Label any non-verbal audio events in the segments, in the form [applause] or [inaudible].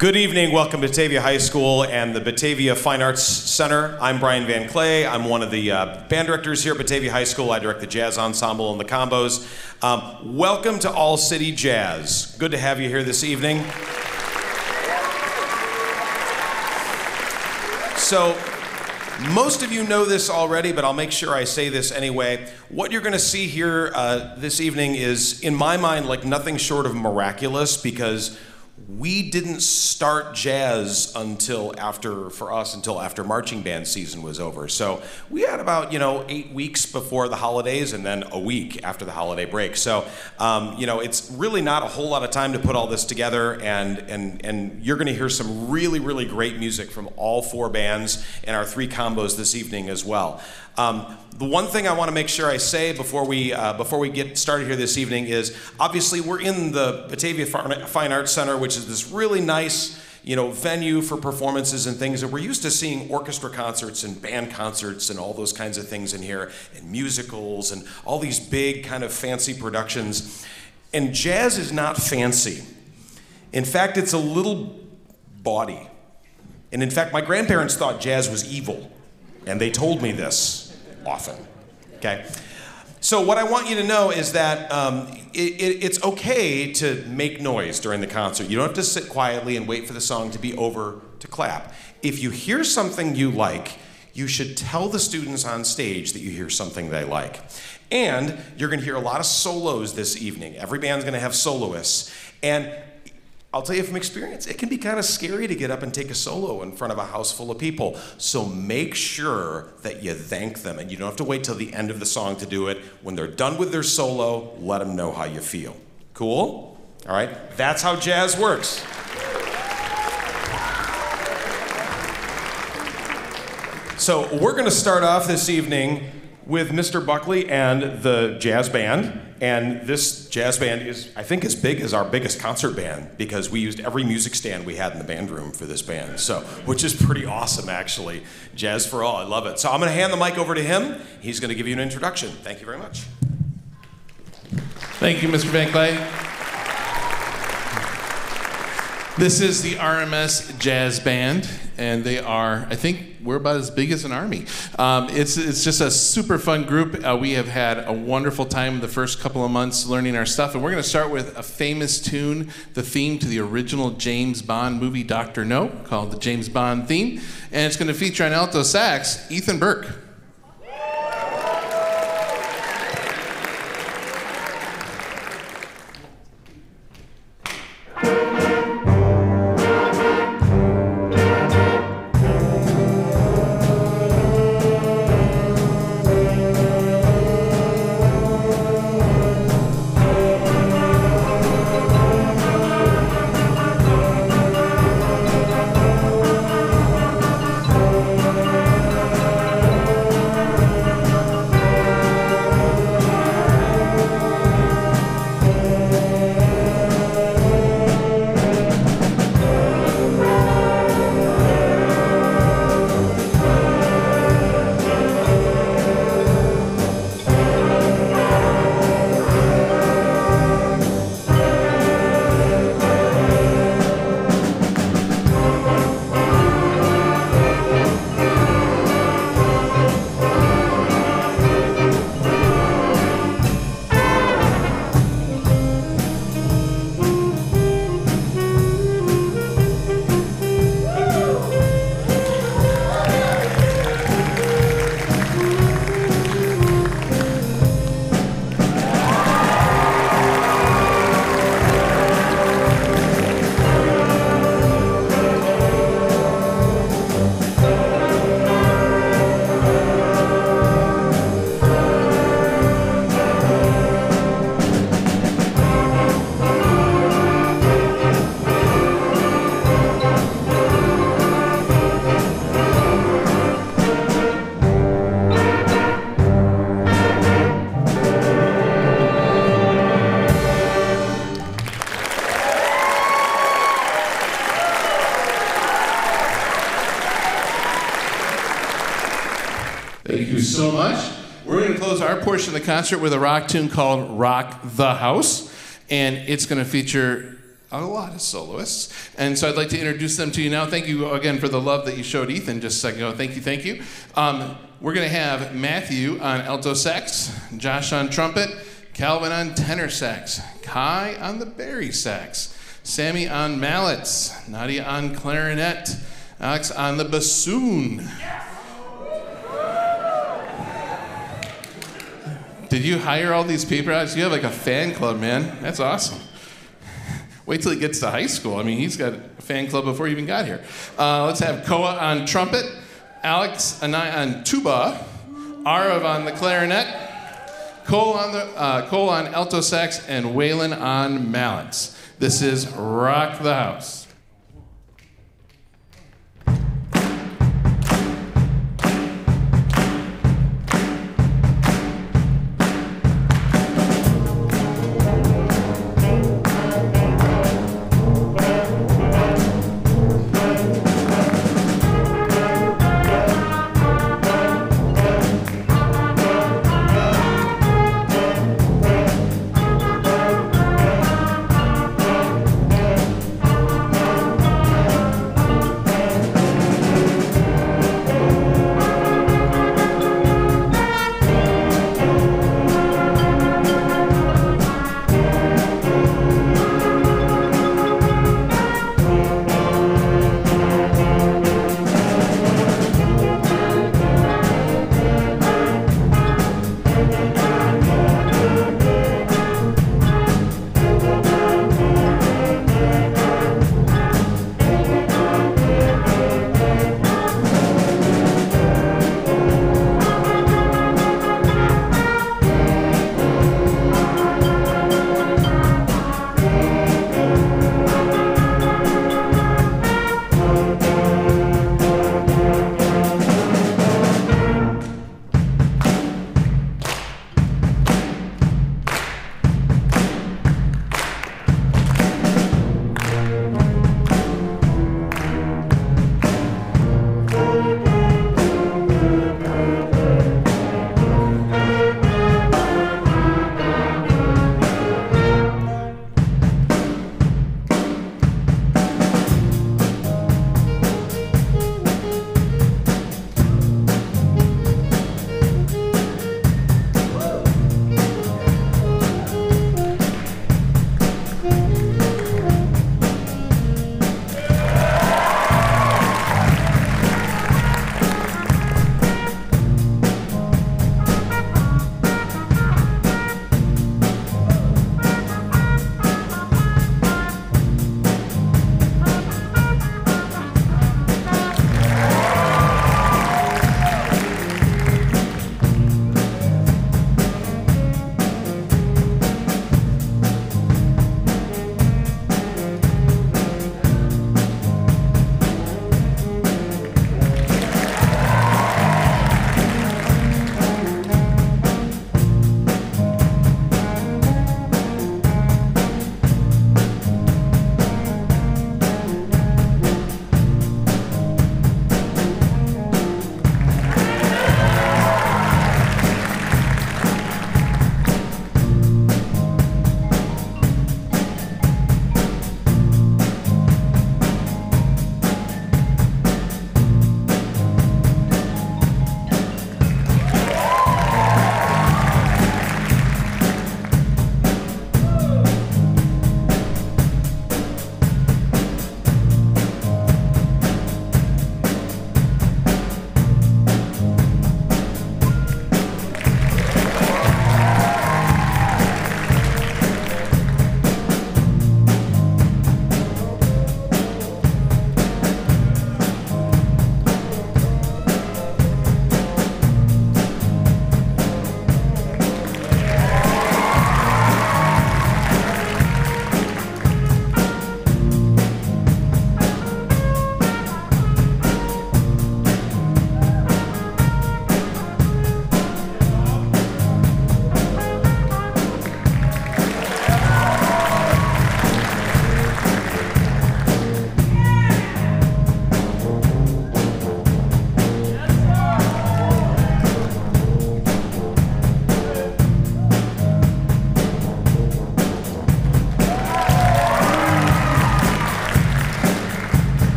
Good evening. Welcome to Batavia High School and the Batavia Fine Arts Center. I'm Brian Van Clay. I'm one of the uh, band directors here at Batavia High School. I direct the jazz ensemble and the combos. Um, welcome to All City Jazz. Good to have you here this evening. So, most of you know this already, but I'll make sure I say this anyway. What you're going to see here uh, this evening is, in my mind, like nothing short of miraculous because we didn't start jazz until after for us until after marching band season was over. So we had about you know eight weeks before the holidays and then a week after the holiday break. So um, you know it's really not a whole lot of time to put all this together and and and you're going to hear some really really great music from all four bands and our three combos this evening as well um, the one thing I want to make sure I say before we uh, before we get started here this evening is obviously we're in the Batavia Fine Arts Center, which is this really nice you know venue for performances and things and we're used to seeing orchestra concerts and band concerts and all those kinds of things in here and musicals and all these big kind of fancy productions. And jazz is not fancy. In fact it's a little bawdy. And in fact my grandparents thought jazz was evil and they told me this often. Okay? So, what I want you to know is that um, it, it, it's okay to make noise during the concert. You don't have to sit quietly and wait for the song to be over to clap. If you hear something you like, you should tell the students on stage that you hear something they like. And you're going to hear a lot of solos this evening. Every band's going to have soloists. And I'll tell you from experience, it can be kind of scary to get up and take a solo in front of a house full of people. So make sure that you thank them and you don't have to wait till the end of the song to do it. When they're done with their solo, let them know how you feel. Cool? All right? That's how jazz works. So we're going to start off this evening with Mr. Buckley and the jazz band. And this jazz band is, I think, as big as our biggest concert band because we used every music stand we had in the band room for this band. So, which is pretty awesome, actually. Jazz for all, I love it. So I'm going to hand the mic over to him. He's going to give you an introduction. Thank you very much. Thank you, Mr. Van Clay. This is the RMS Jazz Band, and they are, I think, we're about as big as an army. Um, it's, it's just a super fun group. Uh, we have had a wonderful time the first couple of months learning our stuff, and we're going to start with a famous tune, the theme to the original James Bond movie Dr. No, called the James Bond theme, and it's going to feature on alto sax Ethan Burke. Portion of the concert with a rock tune called Rock the House. And it's going to feature a lot of soloists. And so I'd like to introduce them to you now. Thank you again for the love that you showed Ethan just a second ago. Thank you, thank you. Um, we're going to have Matthew on alto sax, Josh on trumpet, Calvin on tenor sax, Kai on the bari sax, Sammy on mallets, Nadia on clarinet, Alex on the bassoon. Did you hire all these people? You have like a fan club, man. That's awesome. [laughs] Wait till he gets to high school. I mean, he's got a fan club before he even got here. Uh, let's have Koa on trumpet, Alex Anai on tuba, Arav on the clarinet, Cole on the uh, Cole on alto sax, and Waylon on mallets. This is Rock the House.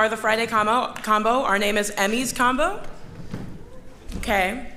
Are the Friday combo. combo. Our name is Emmy's Combo. Okay.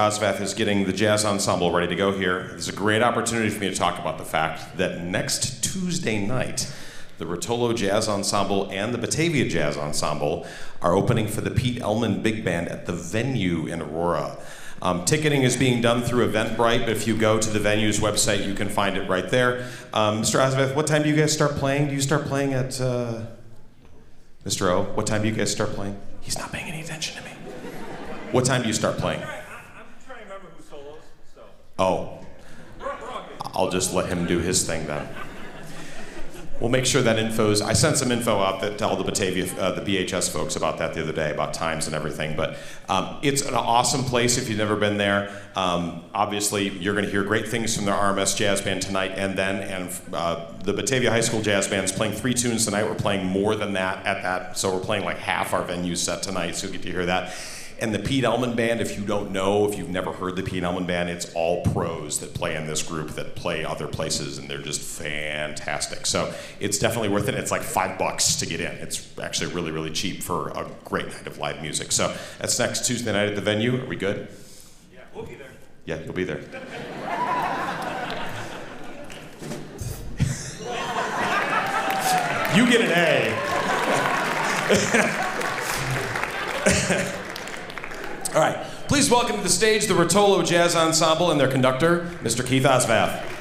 Osvath is getting the jazz ensemble ready to go here, there's a great opportunity for me to talk about the fact that next Tuesday night, the Rotolo Jazz Ensemble and the Batavia Jazz Ensemble are opening for the Pete Elman Big Band at the venue in Aurora. Um, ticketing is being done through Eventbrite, but if you go to the venue's website, you can find it right there. Um, Mr. Osvath, what time do you guys start playing? Do you start playing at. Uh... Mr. O, what time do you guys start playing? He's not paying any attention to me. What time do you start playing? Oh, I'll just let him do his thing then. We'll make sure that info's. I sent some info out that to all the Batavia, uh, the BHS folks about that the other day, about times and everything. But um, it's an awesome place if you've never been there. Um, obviously, you're going to hear great things from the RMS Jazz Band tonight and then. And uh, the Batavia High School Jazz Band is playing three tunes tonight. We're playing more than that at that, so we're playing like half our venue set tonight. So you'll get to hear that. And the Pete Elman Band, if you don't know, if you've never heard the Pete Elman Band, it's all pros that play in this group that play other places, and they're just fantastic. So it's definitely worth it. It's like five bucks to get in. It's actually really, really cheap for a great night of live music. So that's next Tuesday night at the venue. Are we good? Yeah, we'll be there. Yeah, you'll be there. [laughs] you get an A. [laughs] All right. Please welcome to the stage the Rotolo Jazz Ensemble and their conductor, Mr. Keith Osvath.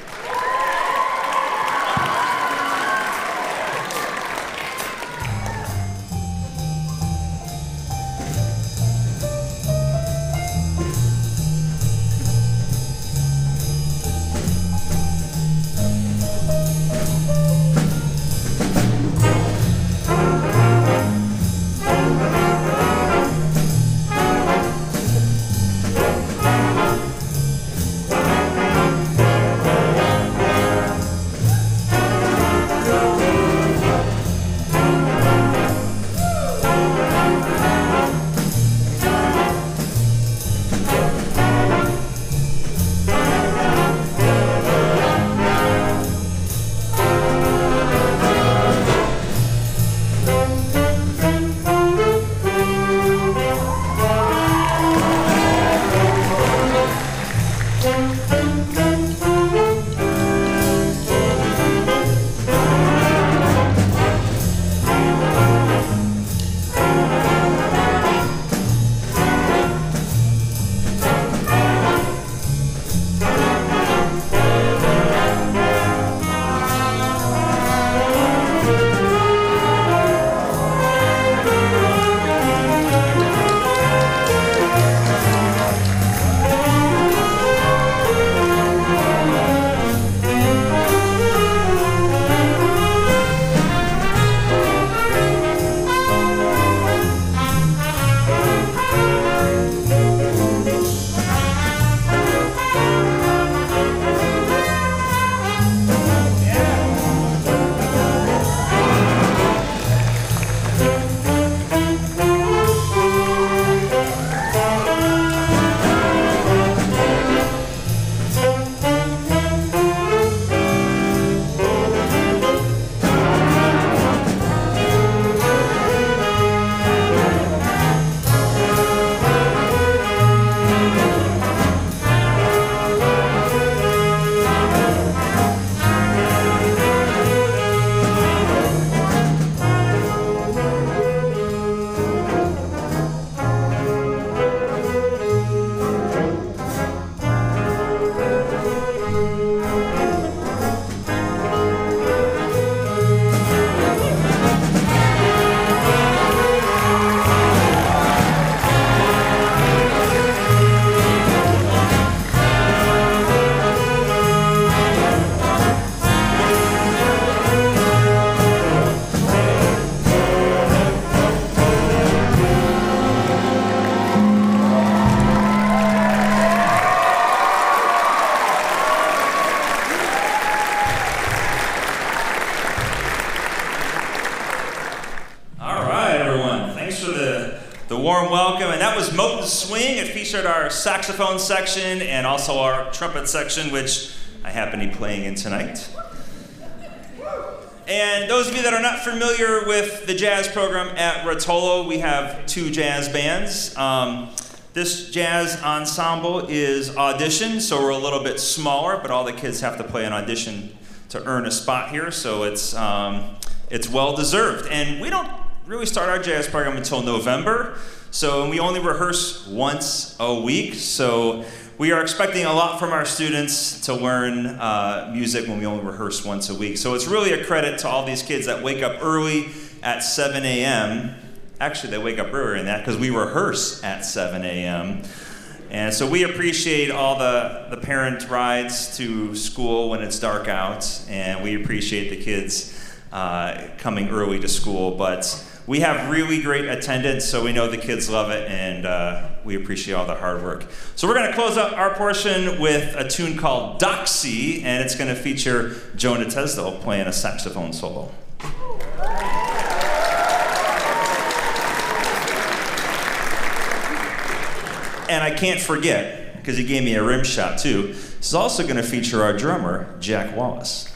Saxophone section and also our trumpet section, which I happen to be playing in tonight. And those of you that are not familiar with the jazz program at Rotolo, we have two jazz bands. Um, This jazz ensemble is audition, so we're a little bit smaller, but all the kids have to play an audition to earn a spot here, so it's, um, it's well deserved. And we don't really start our jazz program until November, so we only rehearse once a week, so we are expecting a lot from our students to learn uh, music when we only rehearse once a week. So it's really a credit to all these kids that wake up early at 7 a.m. Actually, they wake up earlier than that because we rehearse at 7 a.m. And so we appreciate all the, the parent rides to school when it's dark out, and we appreciate the kids uh, coming early to school. But we have really great attendance, so we know the kids love it, and uh, we appreciate all the hard work. So we're going to close out our portion with a tune called Doxy, and it's going to feature Jonah Tesdell playing a saxophone solo. And I can't forget, because he gave me a rim shot too, this is also going to feature our drummer, Jack Wallace.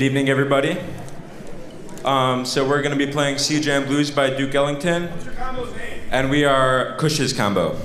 Good evening, everybody. Um, so we're going to be playing C Jam Blues by Duke Ellington. And we are Cush's combo.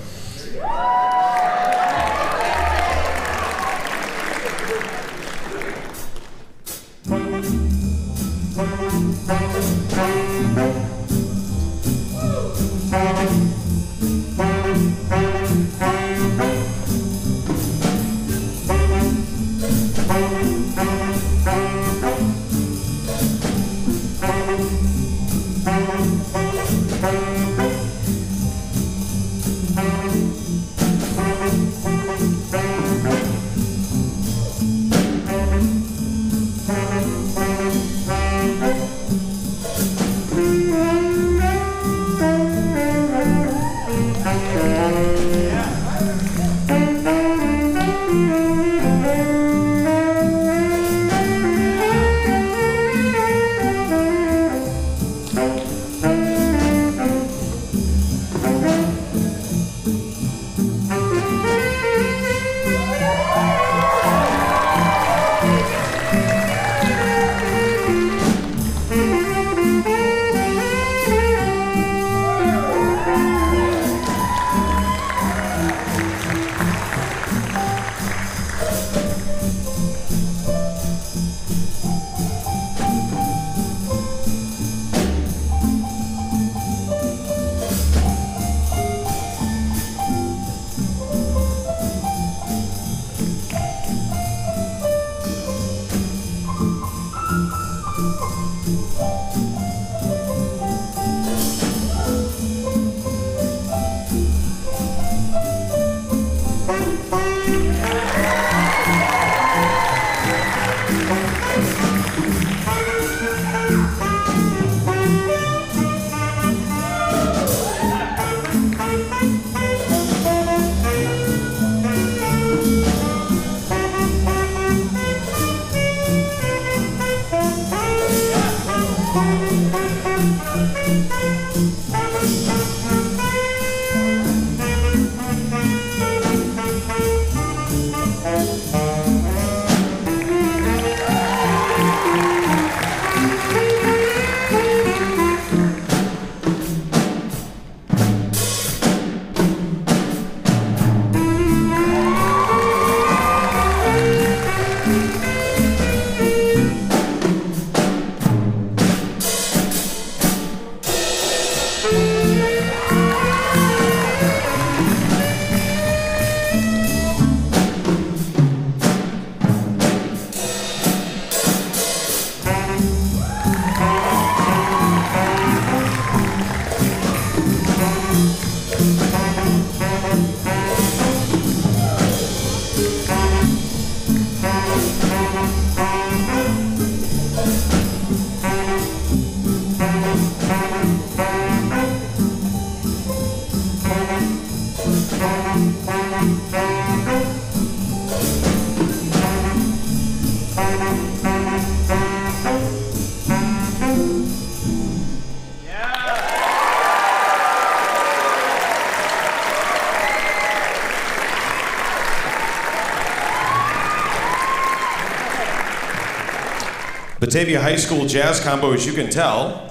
Batavia High School Jazz Combo, as you can tell,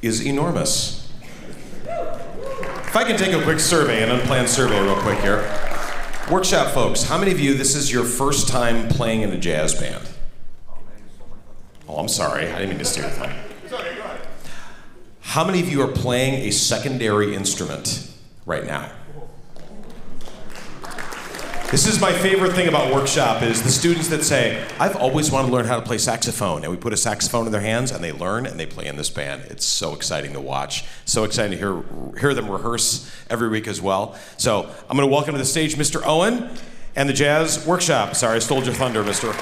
is enormous. If I can take a quick survey, an unplanned survey, real quick here. Workshop folks, how many of you, this is your first time playing in a jazz band? Oh, I'm sorry. I didn't mean to steer the thing. How many of you are playing a secondary instrument right now? This is my favorite thing about workshop is the students that say, I've always wanted to learn how to play saxophone. And we put a saxophone in their hands and they learn and they play in this band. It's so exciting to watch. So exciting to hear, hear them rehearse every week as well. So I'm going to welcome to the stage Mr. Owen and the Jazz Workshop. Sorry, I stole your thunder, mister.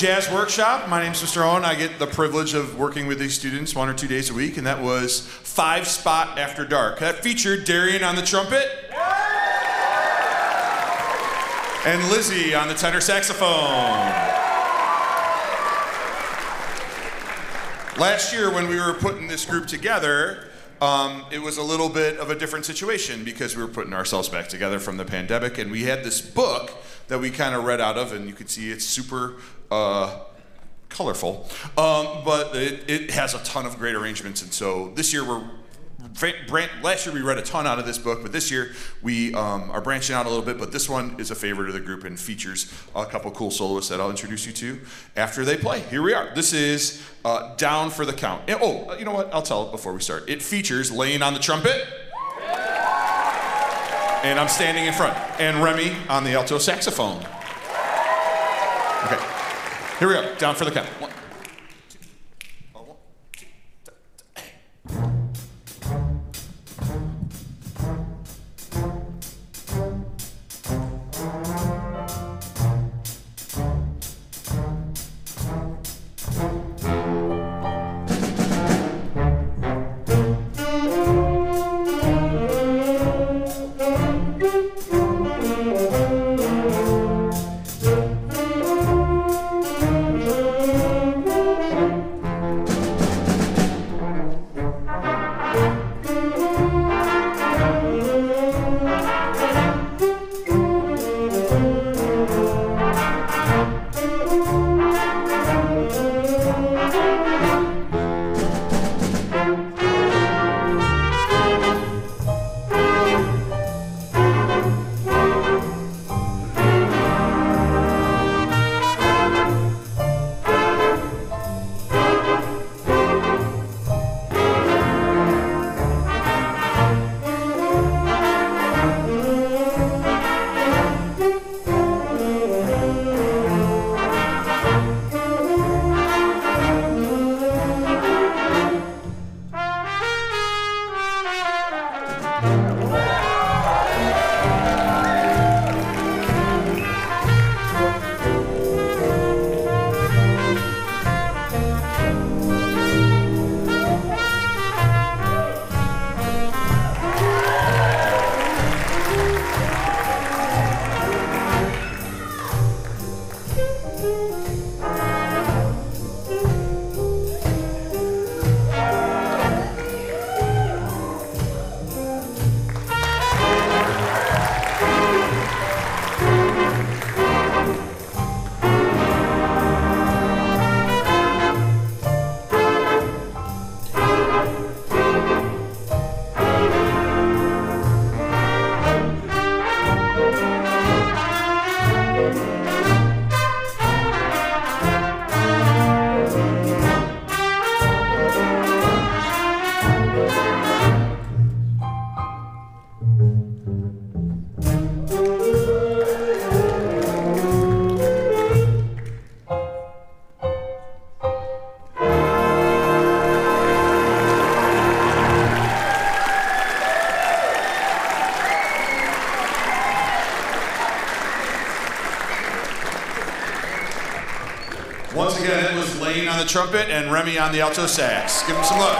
Jazz Workshop. My name's Mr. Owen. I get the privilege of working with these students one or two days a week, and that was Five Spot After Dark. That featured Darian on the trumpet. And Lizzie on the tenor saxophone. Last year, when we were putting this group together, um, it was a little bit of a different situation because we were putting ourselves back together from the pandemic, and we had this book that we kind of read out of, and you can see it's super uh, colorful, um, but it, it has a ton of great arrangements, and so this year we're last year we read a ton out of this book, but this year we um, are branching out a little bit. But this one is a favorite of the group and features a couple cool soloists that I'll introduce you to after they play. Here we are. This is uh, Down for the Count. And, oh, you know what? I'll tell it before we start. It features Lane on the trumpet. And I'm standing in front. And Remy on the alto saxophone. Okay. Here we go. Down for the count. One, trumpet and Remy on the alto sax. Give them some love.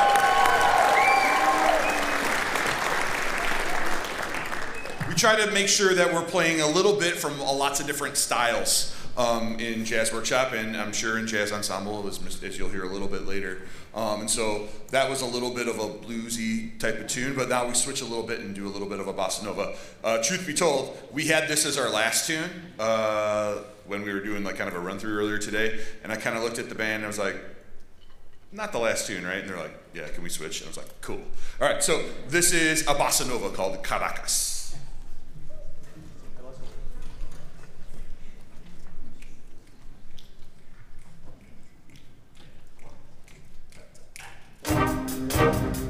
We try to make sure that we're playing a little bit from lots of different styles um, in Jazz Workshop, and I'm sure in Jazz Ensemble, as, as you'll hear a little bit later. Um, and so that was a little bit of a bluesy type of tune, but now we switch a little bit and do a little bit of a bossa nova. Uh, truth be told, we had this as our last tune. Uh, when we were doing like kind of a run through earlier today, and I kind of looked at the band and I was like, not the last tune, right? And they're like, yeah, can we switch? And I was like, cool. All right, so this is a bossa nova called Caracas. Thank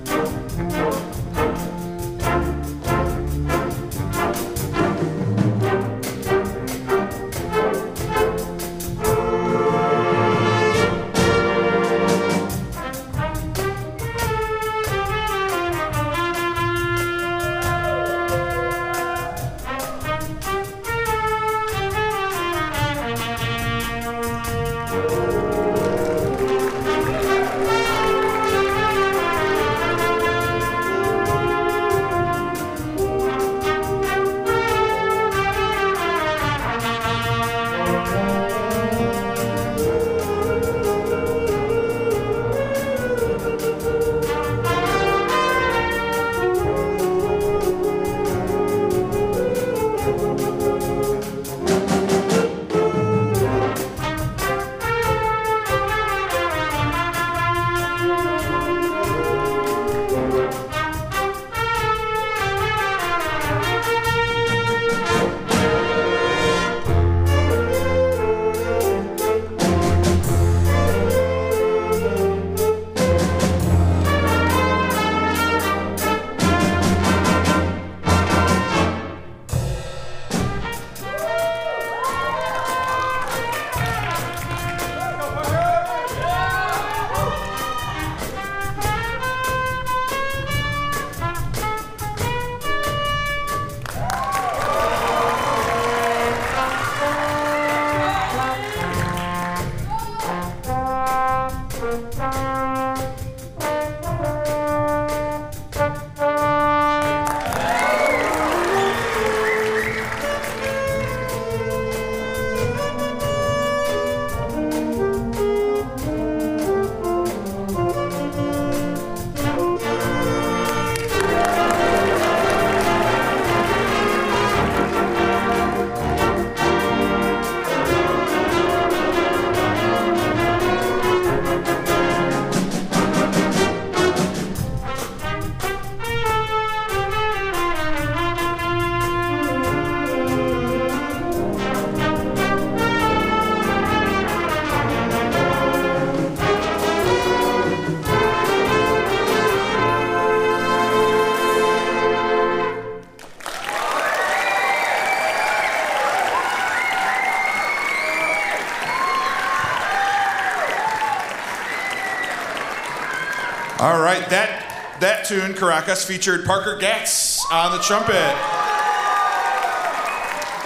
tune, Caracas, featured Parker Gatz on the trumpet,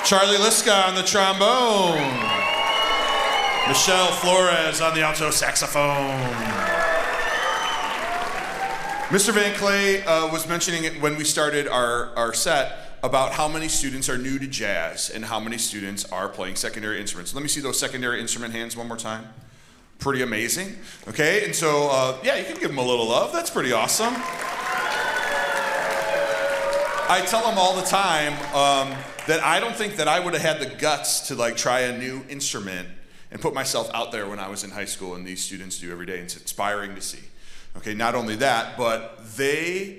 Charlie Liska on the trombone, Michelle Flores on the alto saxophone. Mr. Van Clay uh, was mentioning it when we started our, our set about how many students are new to jazz and how many students are playing secondary instruments. Let me see those secondary instrument hands one more time. Pretty amazing. Okay, and so, uh, yeah, you can give them a little love. That's pretty awesome. I tell them all the time um, that I don't think that I would have had the guts to like try a new instrument and put myself out there when I was in high school, and these students do every day. It's inspiring to see. Okay, not only that, but they,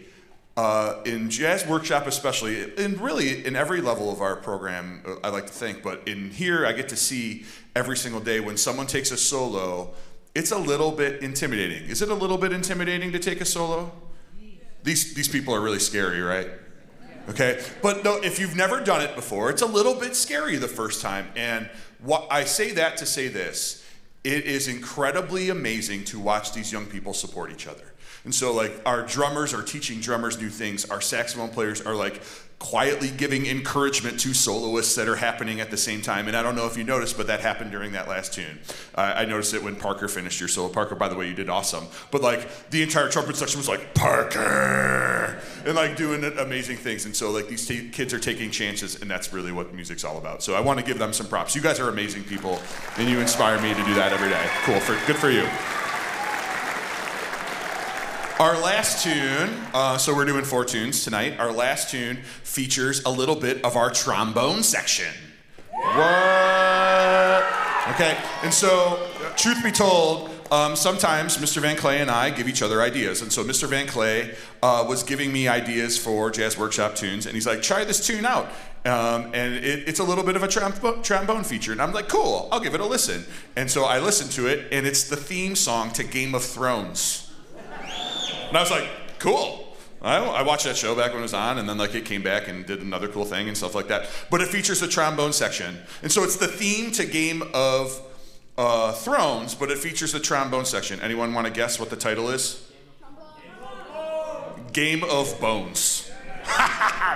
uh, in jazz workshop especially, and really in every level of our program, uh, I like to think, but in here I get to see every single day when someone takes a solo, it's a little bit intimidating. Is it a little bit intimidating to take a solo? These, these people are really scary, right? Okay, but no, if you've never done it before, it's a little bit scary the first time. And what I say that to say this it is incredibly amazing to watch these young people support each other. And so, like, our drummers are teaching drummers new things. Our saxophone players are like quietly giving encouragement to soloists that are happening at the same time. And I don't know if you noticed, but that happened during that last tune. Uh, I noticed it when Parker finished your solo. Parker, by the way, you did awesome. But like, the entire trumpet section was like Parker, and like doing amazing things. And so, like, these t- kids are taking chances, and that's really what music's all about. So I want to give them some props. You guys are amazing people, and you inspire me to do that every day. Cool. For, good for you. Our last tune, uh, so we're doing four tunes tonight. Our last tune features a little bit of our trombone section. What? Okay, and so, truth be told, um, sometimes Mr. Van Clay and I give each other ideas. And so Mr. Van Clay uh, was giving me ideas for Jazz Workshop tunes, and he's like, try this tune out. Um, and it, it's a little bit of a trombo- trombone feature. And I'm like, cool, I'll give it a listen. And so I listened to it, and it's the theme song to Game of Thrones. And I was like, cool. I, I, watched that show back when it was on, and then like it came back and did another cool thing and stuff like that. But it features a trombone section, and so it's the theme to Game of uh, Thrones, but it features the trombone section. Anyone want to guess what the title is? Game of Bones. [laughs]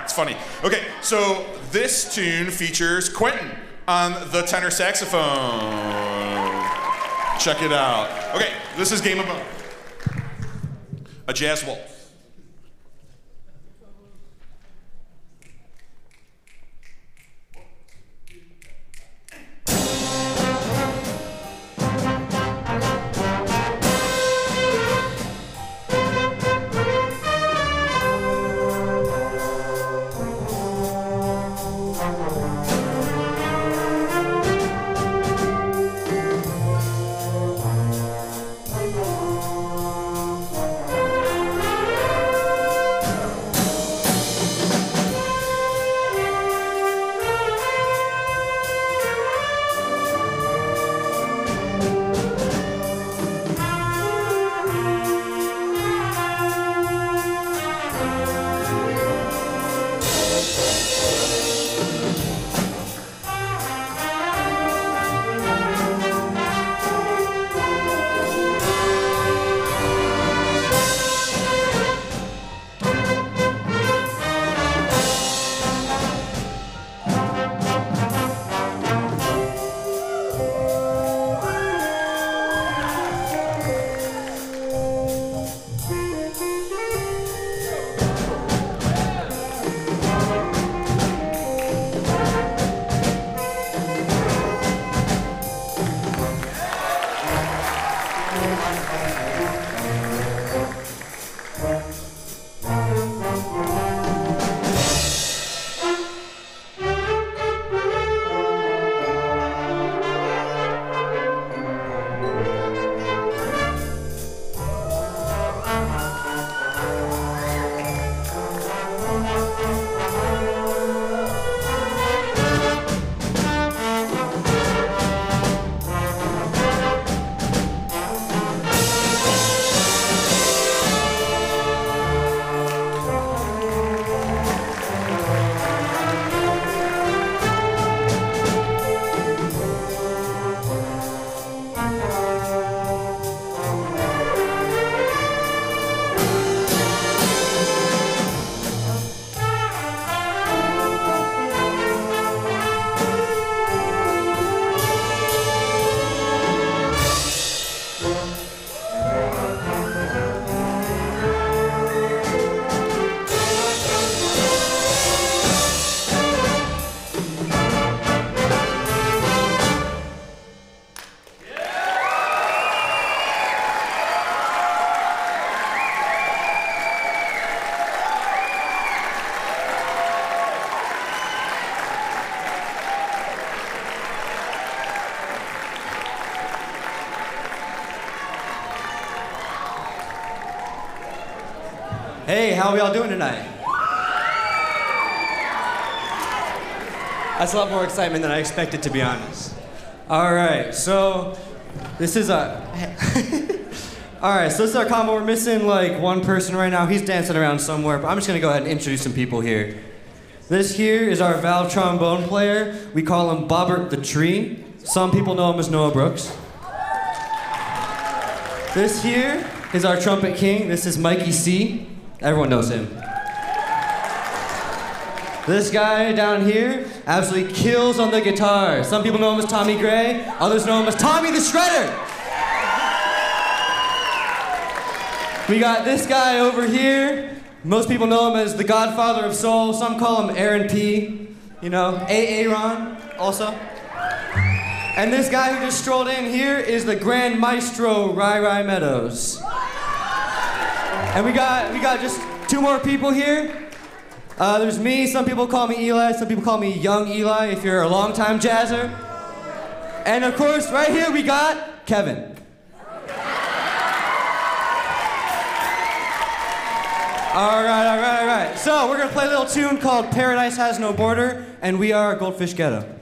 it's funny. Okay, so this tune features Quentin on the tenor saxophone. Check it out. Okay, this is Game of Bones a jazz waltz. How we all doing tonight? That's a lot more excitement than I expected, to be honest. All right, so this is a. [laughs] all right, so this is our combo. We're missing like one person right now. He's dancing around somewhere, but I'm just gonna go ahead and introduce some people here. This here is our valve trombone player. We call him Bobbert the Tree. Some people know him as Noah Brooks. This here is our trumpet king. This is Mikey C. Everyone knows him. This guy down here absolutely kills on the guitar. Some people know him as Tommy Gray, others know him as Tommy the Shredder. We got this guy over here. Most people know him as the Godfather of Soul. Some call him Aaron P. You know, A. Aaron also. And this guy who just strolled in here is the Grand Maestro Rai Rai Meadows. And we got we got just two more people here. Uh, there's me. Some people call me Eli. Some people call me Young Eli. If you're a longtime jazzer. And of course, right here we got Kevin. All right, all right, all right. So we're gonna play a little tune called "Paradise Has No Border," and we are Goldfish Ghetto.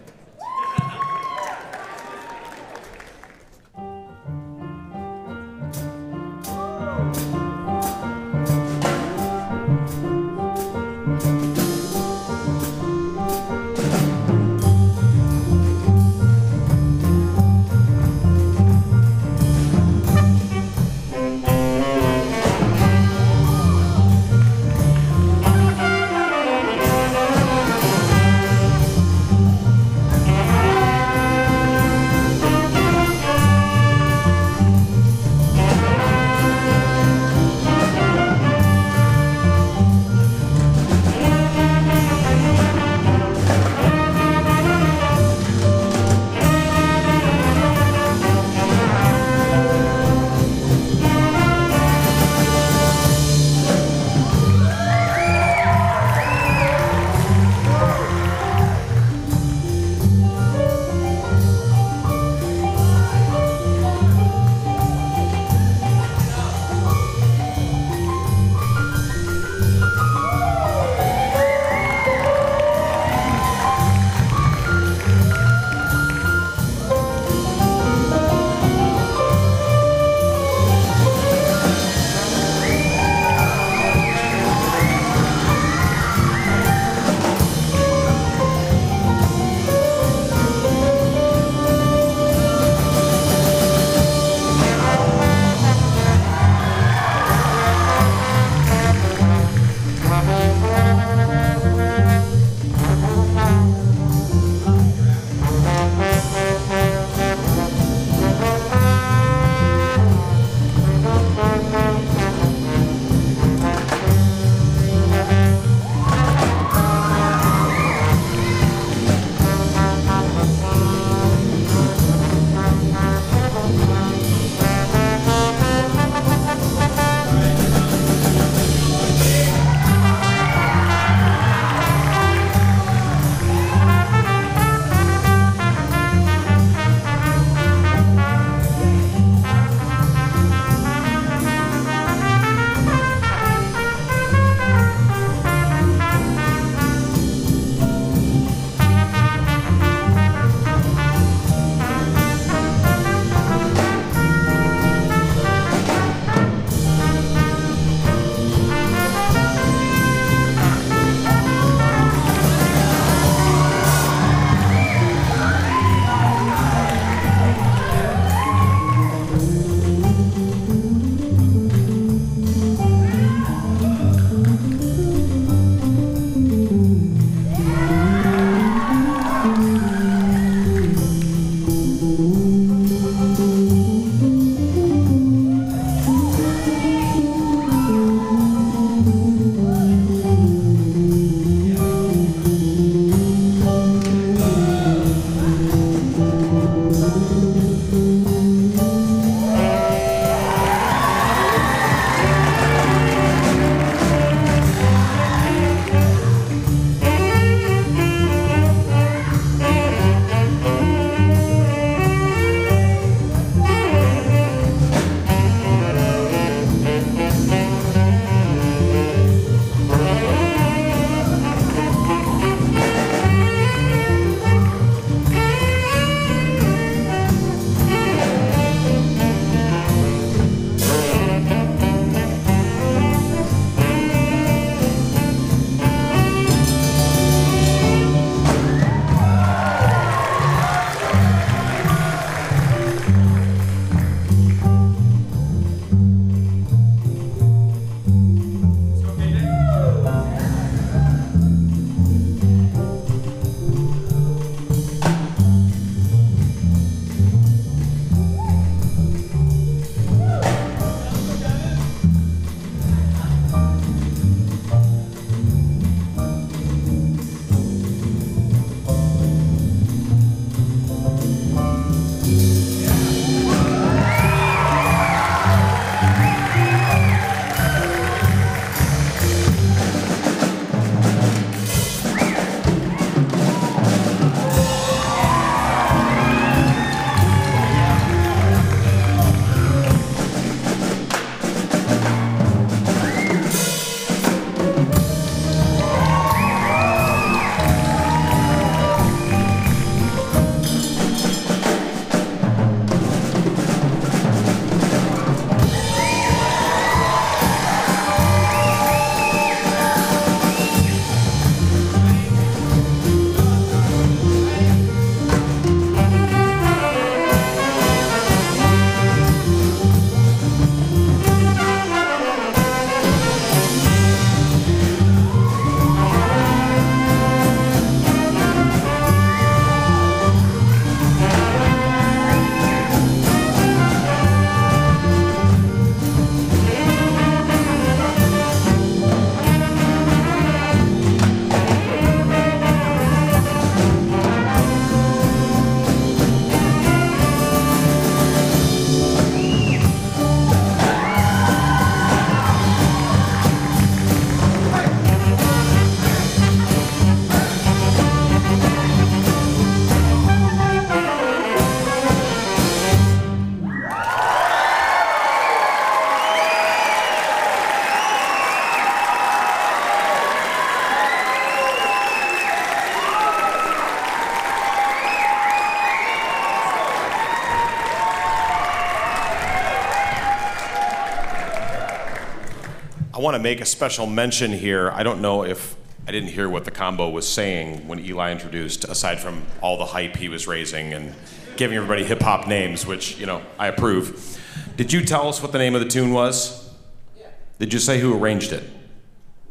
Want to make a special mention here. I don't know if I didn't hear what the combo was saying when Eli introduced, aside from all the hype he was raising and giving everybody hip hop names, which, you know, I approve. Did you tell us what the name of the tune was? Yeah. Did you say who arranged it?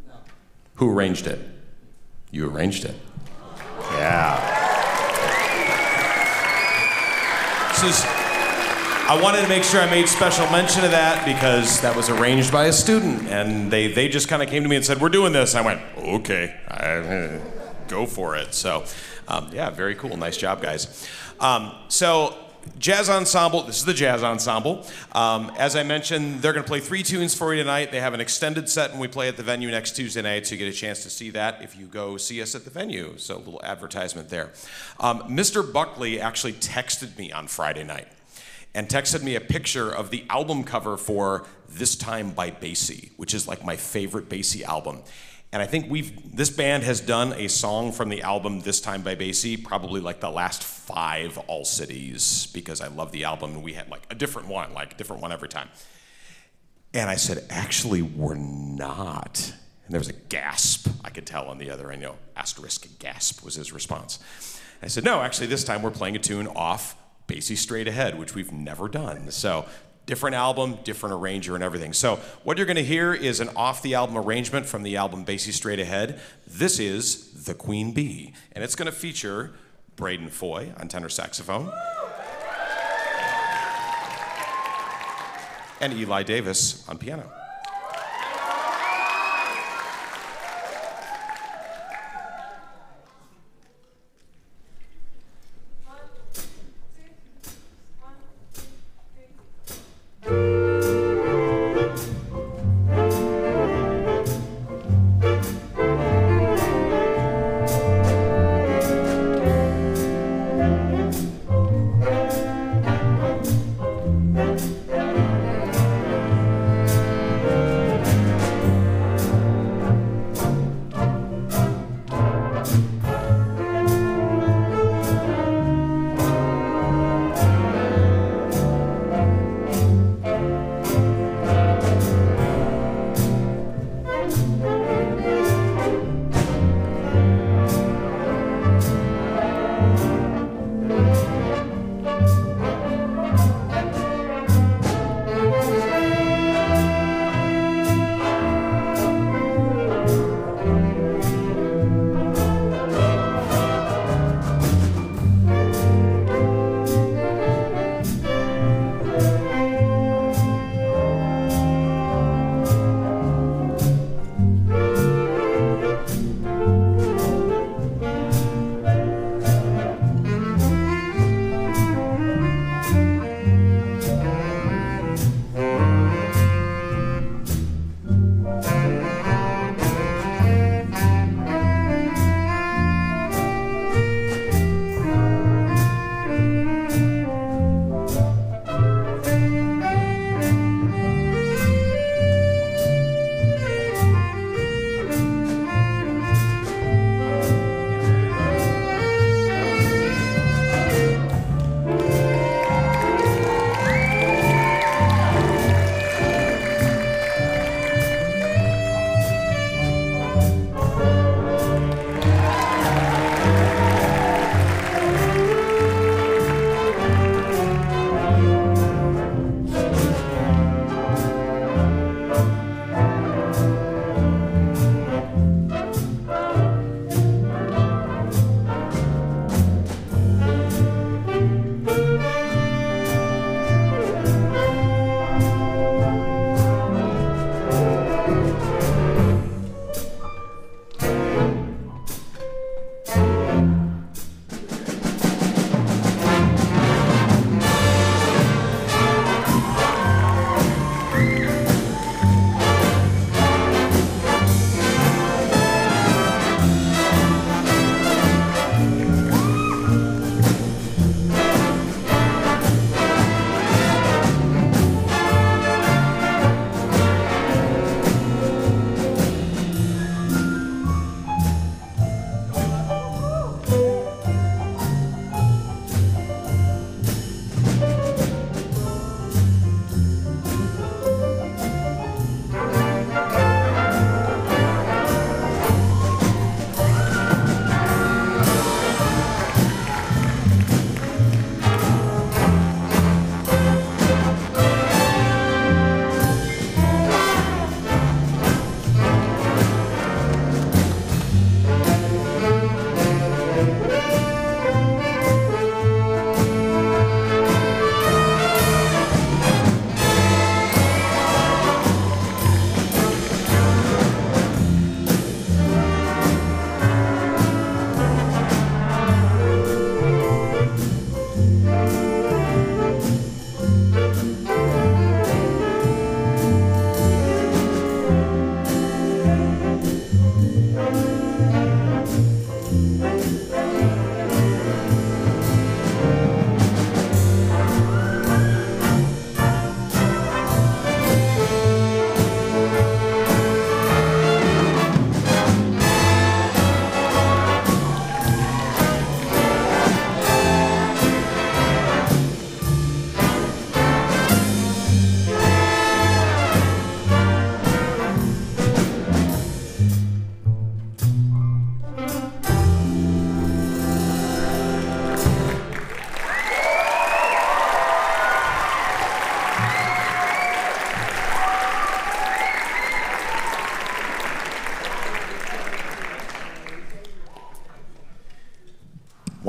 No. Who arranged it? You arranged it. Yeah. This is, I wanted to make sure I made special mention of that because that was arranged by a student, and they, they just kind of came to me and said, "We're doing this." I went, "Okay, I, go for it." So, um, yeah, very cool. Nice job, guys. Um, so jazz ensemble. This is the jazz ensemble. Um, as I mentioned, they're going to play three tunes for you tonight. They have an extended set, and we play at the venue next Tuesday night, so you get a chance to see that if you go see us at the venue. So a little advertisement there. Um, Mr. Buckley actually texted me on Friday night and texted me a picture of the album cover for This Time by Basie, which is like my favorite Basie album. And I think we've this band has done a song from the album This Time by Basie, probably like the last five All Cities, because I love the album and we had like a different one, like a different one every time. And I said, actually, we're not. And there was a gasp, I could tell on the other end, you know, asterisk gasp was his response. I said, no, actually, this time we're playing a tune off Basie Straight Ahead, which we've never done. So different album, different arranger, and everything. So, what you're going to hear is an off the album arrangement from the album Basie Straight Ahead. This is The Queen Bee, and it's going to feature Braden Foy on tenor saxophone and Eli Davis on piano.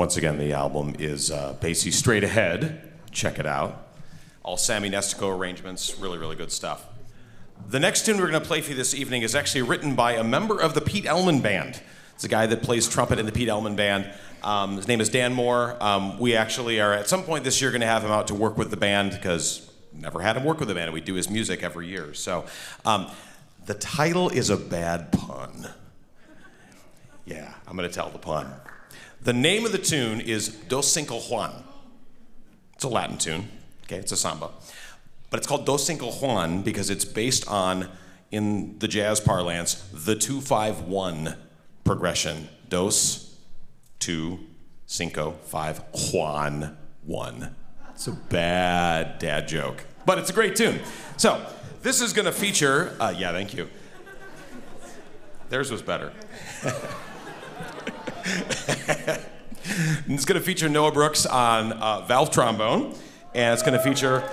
Once again, the album is uh, basically straight ahead. Check it out. All Sammy Nestico arrangements, really, really good stuff. The next tune we're going to play for you this evening is actually written by a member of the Pete Elman Band. It's a guy that plays trumpet in the Pete Elman Band. Um, his name is Dan Moore. Um, we actually are at some point this year going to have him out to work with the band because never had him work with the band. We do his music every year. So um, the title is a bad pun. Yeah, I'm going to tell the pun. The name of the tune is Dos Cinco Juan. It's a Latin tune. Okay, it's a samba. But it's called Dos Cinco Juan because it's based on, in the jazz parlance, the 251 progression. Dos, two, cinco, five, Juan, one. It's a bad dad joke, but it's a great tune. So, this is to feature, uh, yeah, thank you. Theirs was better. [laughs] [laughs] it's going to feature Noah Brooks on uh, valve trombone, and it's going to feature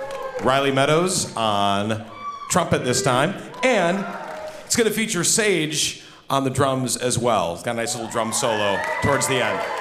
Riley Meadows on trumpet this time, and it's going to feature Sage on the drums as well. It's got a nice little drum solo towards the end.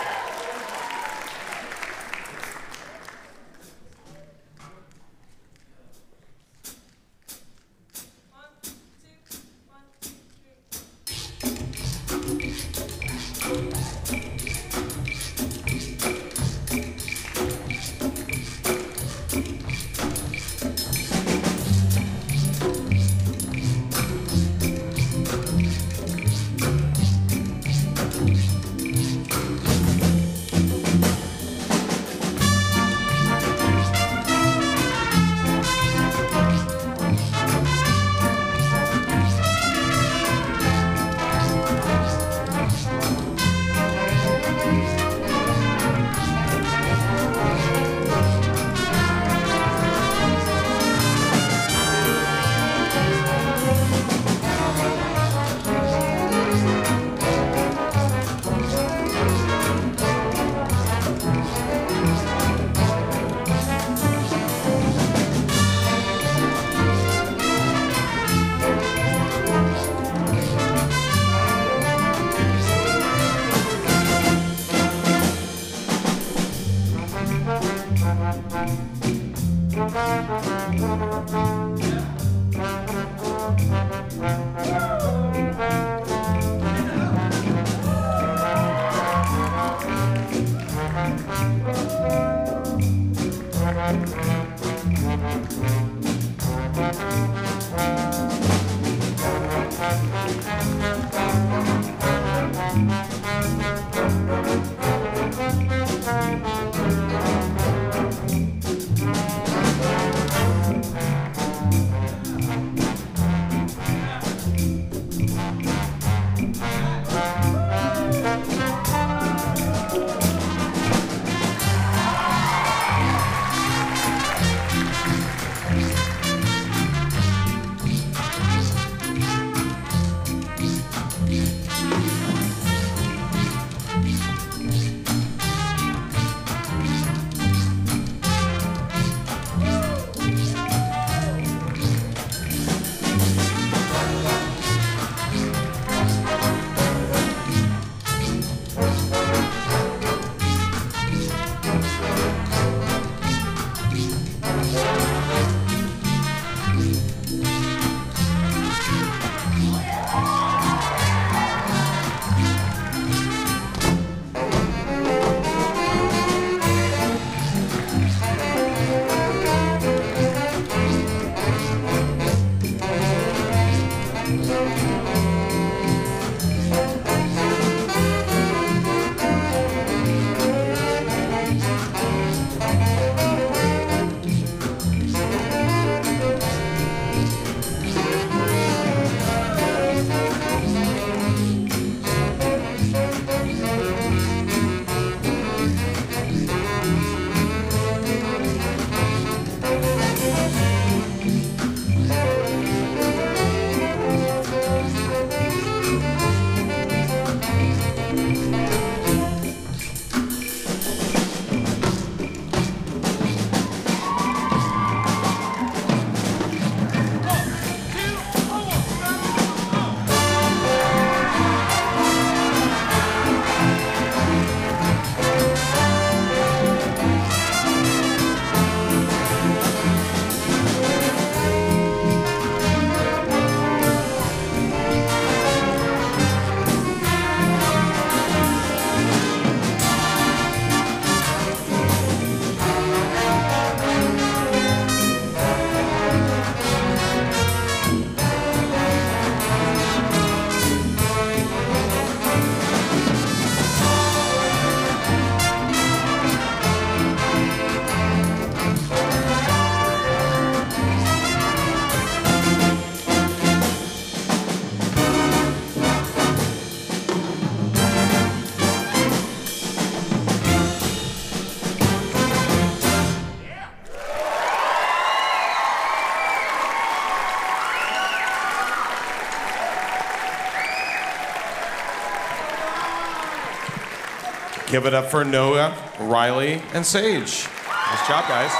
Give it up for Noah, Riley, and Sage. Nice job, guys.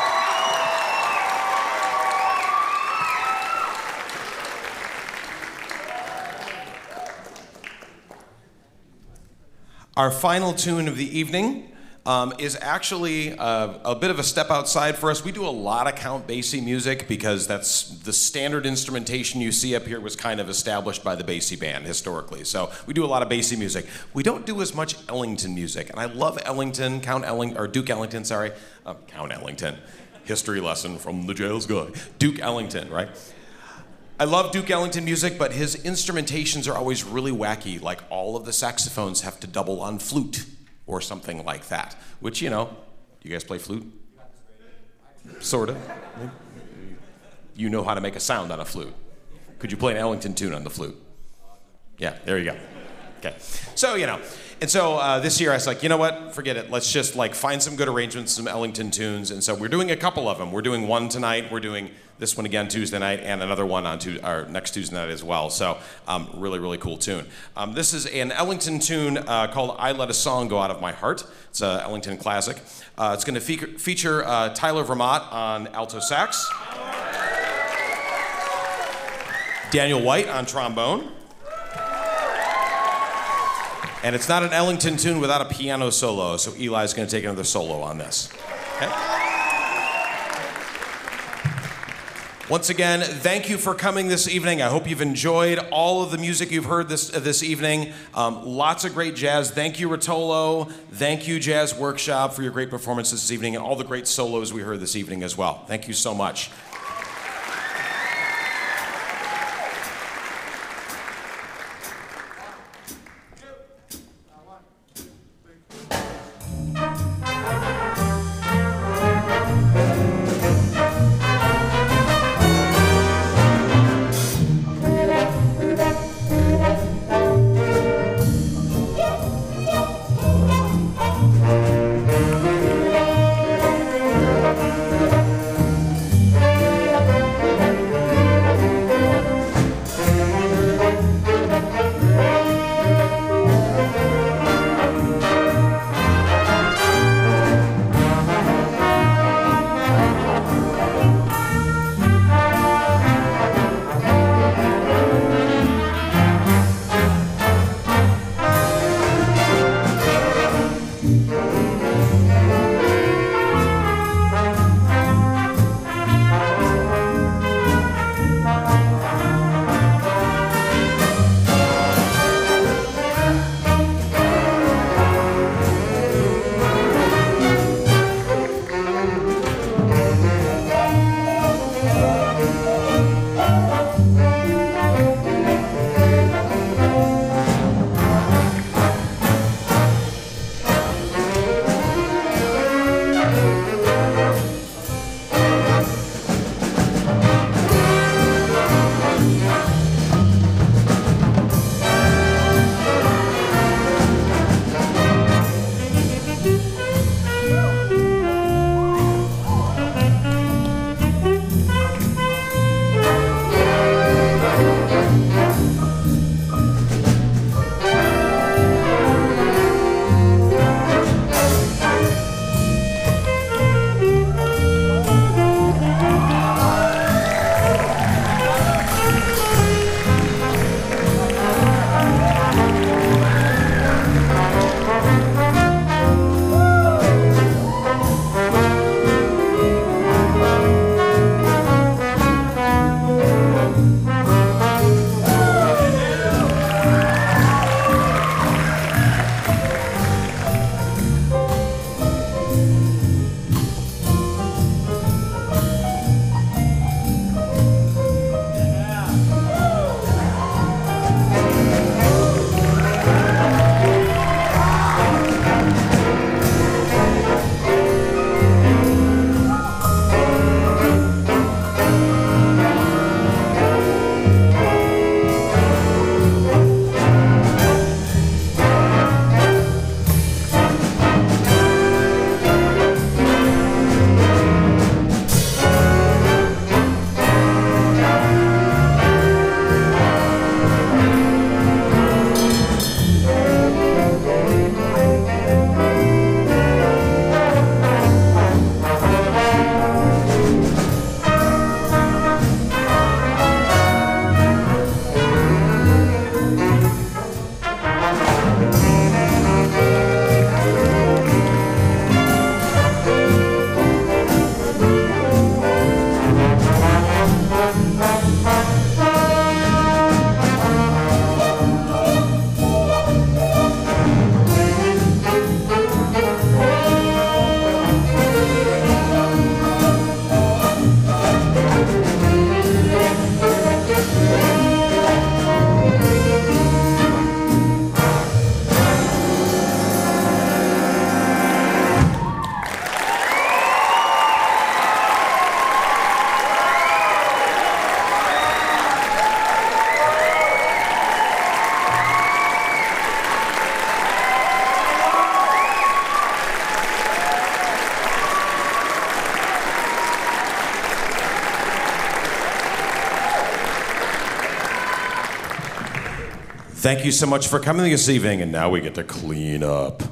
Our final tune of the evening um, is actually a, a bit of a step outside for us. We do a lot of Count Basie music because that's the standard instrumentation you see up here was kind of established by the Basie band historically. So we do a lot of Basie music. We don't do as much Ellington music, and I love Ellington, Count Elling or Duke Ellington, sorry, uh, Count Ellington. History lesson from the jail's guy, Duke Ellington, right? I love Duke Ellington music, but his instrumentations are always really wacky. Like all of the saxophones have to double on flute or something like that. Which, you know, you guys play flute? Sort of. You know how to make a sound on a flute. Could you play an Ellington tune on the flute? Yeah, there you go. Okay. So, you know, and so uh, this year I was like, you know what? Forget it. Let's just like find some good arrangements, some Ellington tunes. And so we're doing a couple of them. We're doing one tonight. We're doing this one again Tuesday night, and another one on tu- next Tuesday night as well. So, um, really, really cool tune. Um, this is an Ellington tune uh, called "I Let a Song Go Out of My Heart." It's an Ellington classic. Uh, it's going to fe- feature uh, Tyler Vermont on alto sax, Daniel White on trombone. And it's not an Ellington tune without a piano solo, so Eli's going to take another solo on this. Okay? Once again, thank you for coming this evening. I hope you've enjoyed all of the music you've heard this uh, this evening. Um, lots of great jazz. Thank you, Rotolo. Thank you, Jazz Workshop, for your great performance this evening and all the great solos we heard this evening as well. Thank you so much. Thank you so much for coming this evening, and now we get to clean up.